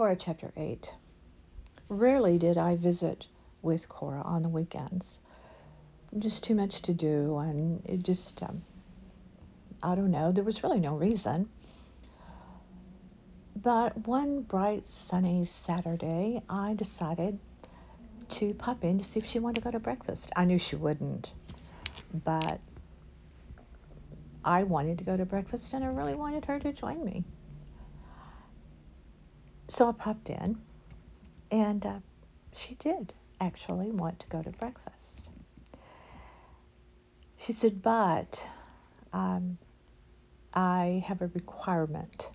Cora chapter 8. Rarely did I visit with Cora on the weekends. Just too much to do, and it just, um, I don't know, there was really no reason. But one bright, sunny Saturday, I decided to pop in to see if she wanted to go to breakfast. I knew she wouldn't, but I wanted to go to breakfast and I really wanted her to join me. So I popped in, and uh, she did actually want to go to breakfast. She said, but um, I have a requirement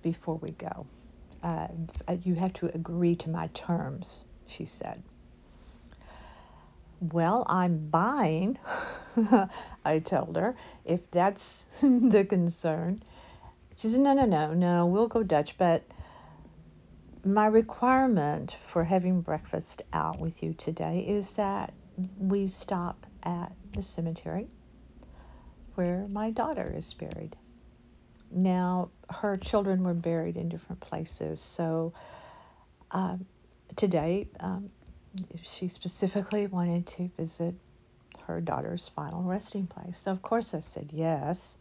before we go. Uh, you have to agree to my terms, she said. Well, I'm buying, I told her, if that's the concern. She said, No, no, no, no, we'll go Dutch, but my requirement for having breakfast out with you today is that we stop at the cemetery where my daughter is buried. Now, her children were buried in different places, so uh, today um, she specifically wanted to visit her daughter's final resting place. So of course I said yes.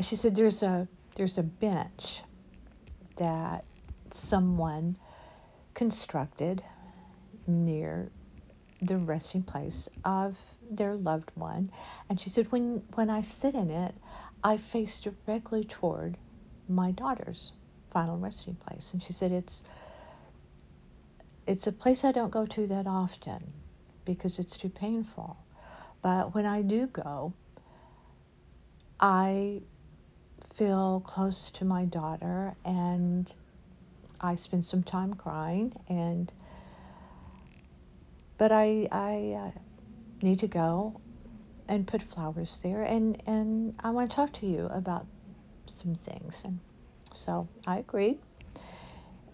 She said there's a there's a bench that someone constructed near the resting place of their loved one. And she said when when I sit in it, I face directly toward my daughter's final resting place. And she said it's it's a place I don't go to that often because it's too painful. But when I do go, I feel close to my daughter and I spend some time crying and but I I uh, need to go and put flowers there and and I want to talk to you about some things and so I agreed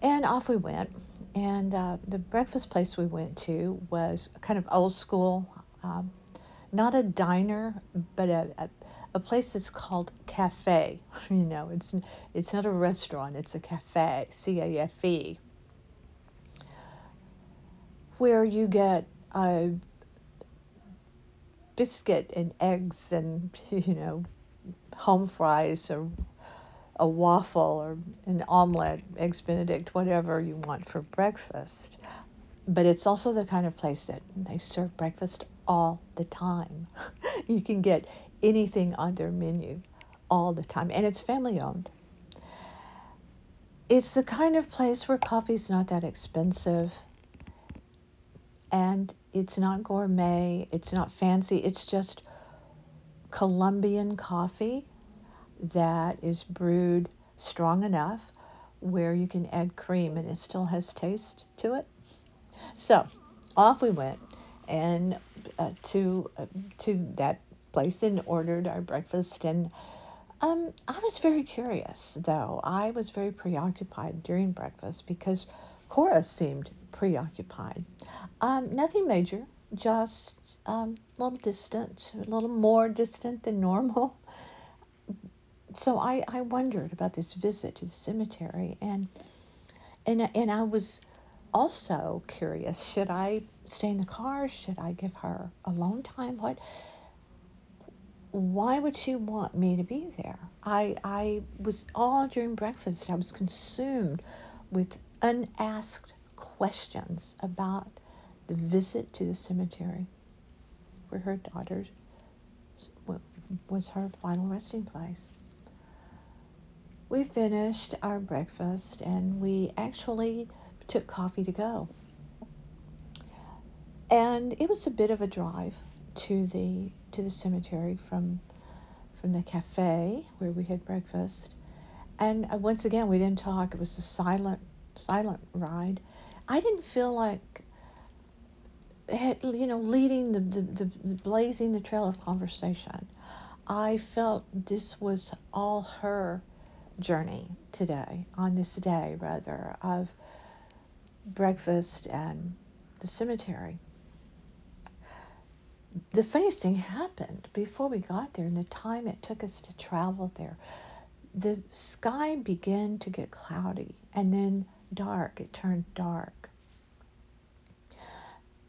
and off we went and uh, the breakfast place we went to was kind of old school, um, not a diner, but a, a, a place that's called cafe. You know, it's it's not a restaurant; it's a cafe, C A F E, where you get a biscuit and eggs and you know home fries or a waffle or an omelet, eggs benedict, whatever you want for breakfast. But it's also the kind of place that they serve breakfast all the time. you can get anything on their menu all the time, and it's family owned. It's the kind of place where coffee's not that expensive and it's not gourmet, it's not fancy, it's just Colombian coffee that is brewed strong enough where you can add cream and it still has taste to it. So off we went and uh, to uh, to that place and ordered our breakfast and um, I was very curious though. I was very preoccupied during breakfast because Cora seemed preoccupied. Um, nothing major, just um, a little distant, a little more distant than normal so I, I wondered about this visit to the cemetery and and and I was also curious should I stay in the car should I give her alone time what why would she want me to be there I I was all during breakfast I was consumed with unasked questions about the visit to the cemetery where her daughter was her final resting place we finished our breakfast and we actually took coffee to go. And it was a bit of a drive to the to the cemetery from from the cafe where we had breakfast. And uh, once again, we didn't talk. It was a silent silent ride. I didn't feel like you know leading the, the, the blazing the trail of conversation. I felt this was all her journey today, on this day rather, of breakfast and the cemetery. The funniest thing happened before we got there and the time it took us to travel there. the sky began to get cloudy and then dark. It turned dark.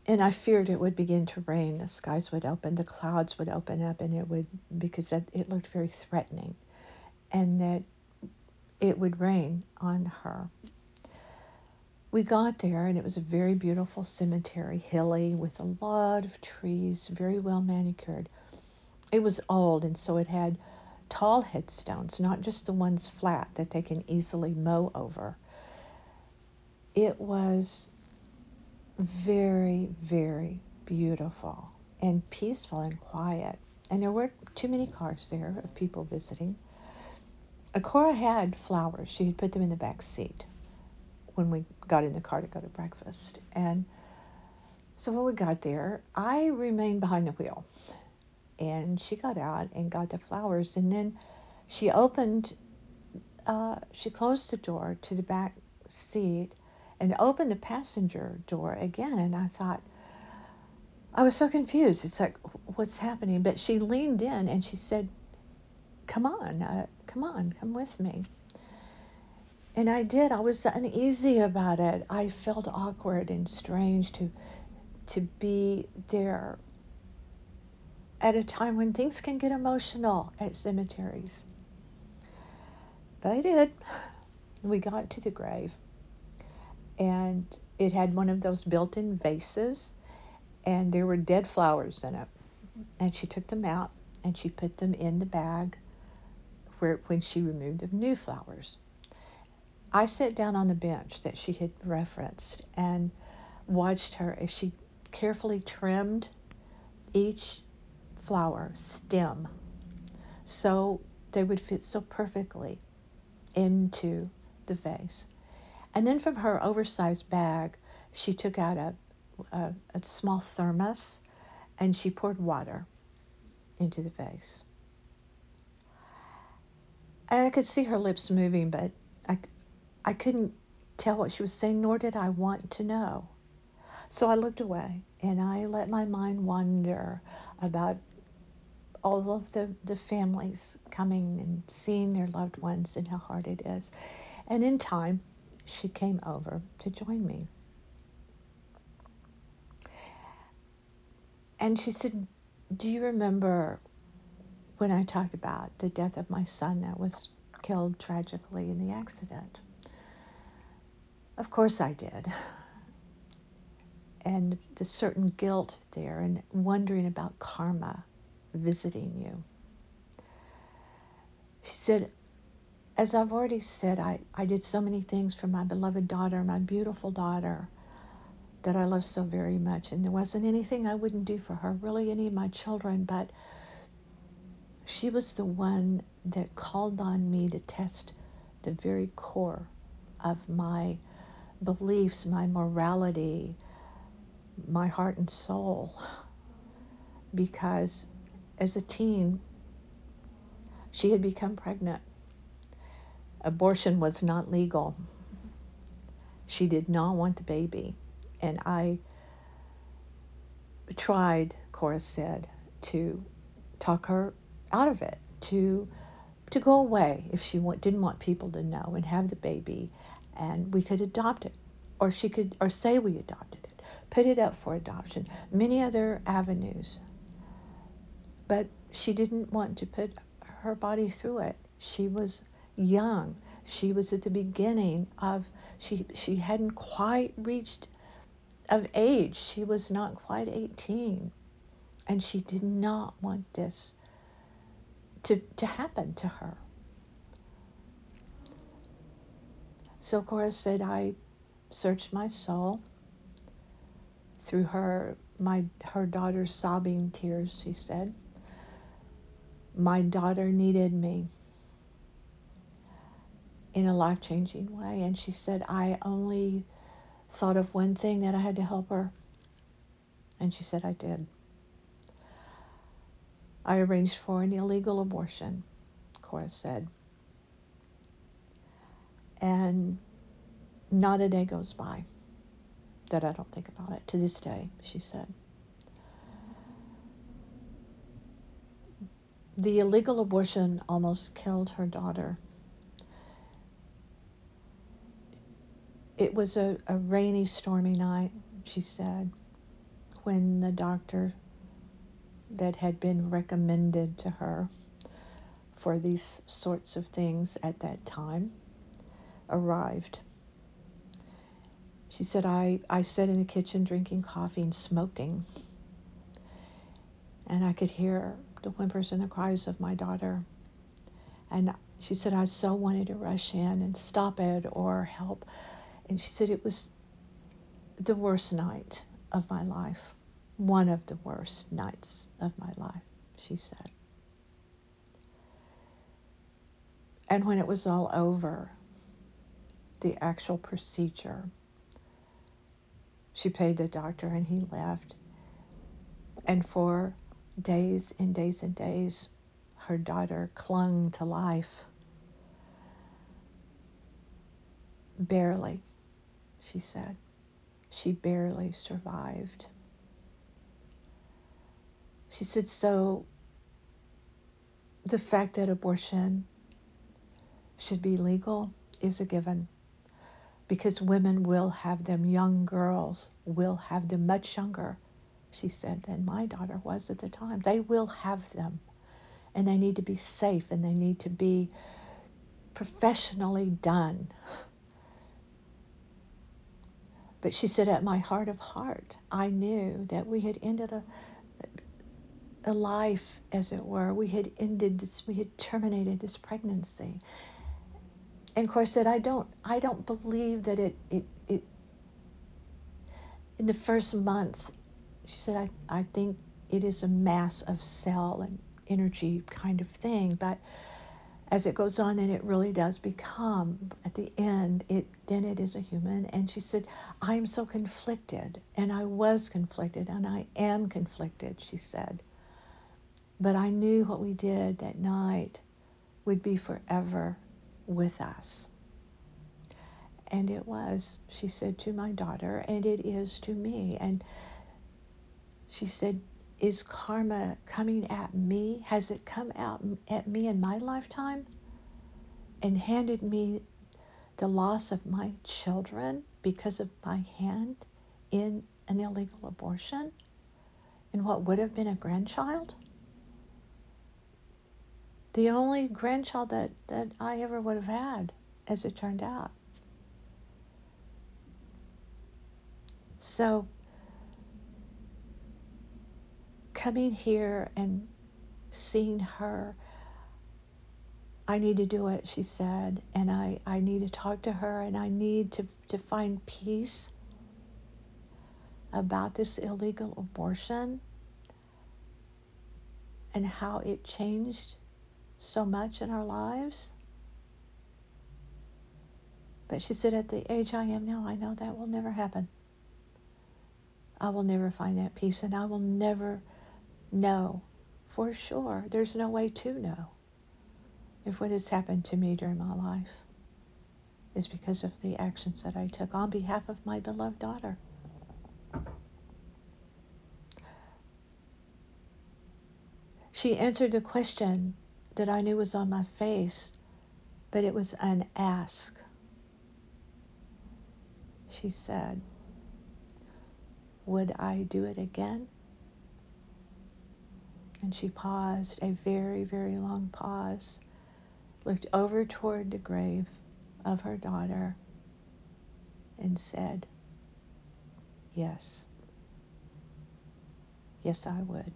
And I feared it would begin to rain. The skies would open, the clouds would open up, and it would, because it looked very threatening, and that it would rain on her. We got there, and it was a very beautiful cemetery, hilly, with a lot of trees, very well manicured. It was old, and so it had tall headstones, not just the ones flat that they can easily mow over. It was very, very beautiful and peaceful and quiet. And there weren't too many cars there of people visiting. Cora had flowers. She had put them in the back seat when we got in the car to go to breakfast. And so when we got there, I remained behind the wheel. And she got out and got the flowers. And then she opened, uh, she closed the door to the back seat and opened the passenger door again. And I thought, I was so confused. It's like, what's happening? But she leaned in and she said, Come on, uh, come on, come with me. And I did. I was uneasy about it. I felt awkward and strange to to be there at a time when things can get emotional at cemeteries. But I did. We got to the grave and it had one of those built-in vases and there were dead flowers in it. And she took them out and she put them in the bag where when she removed the new flowers. I sat down on the bench that she had referenced and watched her as she carefully trimmed each flower stem so they would fit so perfectly into the vase. And then from her oversized bag, she took out a, a, a small thermos and she poured water into the vase. And I could see her lips moving, but I, I couldn't tell what she was saying, nor did I want to know. So I looked away and I let my mind wander about all of the, the families coming and seeing their loved ones and how hard it is. And in time, she came over to join me. And she said, Do you remember when I talked about the death of my son that was killed tragically in the accident? Of course I did. And the certain guilt there and wondering about karma visiting you. She said, as I've already said, I, I did so many things for my beloved daughter, my beautiful daughter, that I love so very much. And there wasn't anything I wouldn't do for her, really, any of my children, but she was the one that called on me to test the very core of my beliefs, my morality, my heart and soul. Because as a teen, she had become pregnant abortion was not legal. She did not want the baby. And I tried, Cora said, to talk her out of it, to to go away if she didn't want people to know and have the baby, and we could adopt it, or she could, or say we adopted it, put it up for adoption, many other avenues. But she didn't want to put her body through it. She was young. She was at the beginning of she she hadn't quite reached of age. She was not quite 18. And she did not want this to, to happen to her. So Cora said, I searched my soul through her my her daughter's sobbing tears, she said. My daughter needed me in a life changing way. And she said, I only thought of one thing that I had to help her. And she said, I did. I arranged for an illegal abortion, Cora said. And not a day goes by that I don't think about it. To this day, she said. The illegal abortion almost killed her daughter. It was a, a rainy, stormy night, she said, when the doctor that had been recommended to her for these sorts of things at that time arrived. She said, I, I sat in the kitchen drinking coffee and smoking. And I could hear the whimpers and the cries of my daughter. And she said, I so wanted to rush in and stop it or help. And she said, it was the worst night of my life. One of the worst nights of my life, she said. And when it was all over, the actual procedure, she paid the doctor and he left. And for days and days and days, her daughter clung to life. Barely, she said. She barely survived. She said, so the fact that abortion should be legal is a given because women will have them, young girls will have them much younger, she said, than my daughter was at the time. They will have them, and they need to be safe and they need to be professionally done. But she said, at my heart of heart, I knew that we had ended a, a life, as it were. We had ended this, we had terminated this pregnancy and of course said I don't I don't believe that it it, it in the first months she said I, I think it is a mass of cell and energy kind of thing but as it goes on and it really does become at the end it then it is a human. And she said i'm so conflicted and i was conflicted and i am conflicted she said. But i knew what we did that night would be forever with us. And it was, she said to my daughter, and it is to me. And she said, Is karma coming at me? Has it come out at me in my lifetime and handed me the loss of my children because of my hand in an illegal abortion? In what would have been a grandchild? The only grandchild that, that I ever would have had, as it turned out. So, coming here and seeing her, I need to do it, she said, and I, I need to talk to her and I need to, to find peace about this illegal abortion and how it changed so much in our lives. But she said, at the age I am now, I know that will never happen. I will never find that peace, and I will never know for sure. There's no way to know if what has happened to me during my life is because of the actions that I took on behalf of my beloved daughter. She answered the question that I knew was on my face, but it was an ask. She said, Would I do it again? And she paused, a very, very long pause, looked over toward the grave of her daughter, and said, Yes. Yes, I would.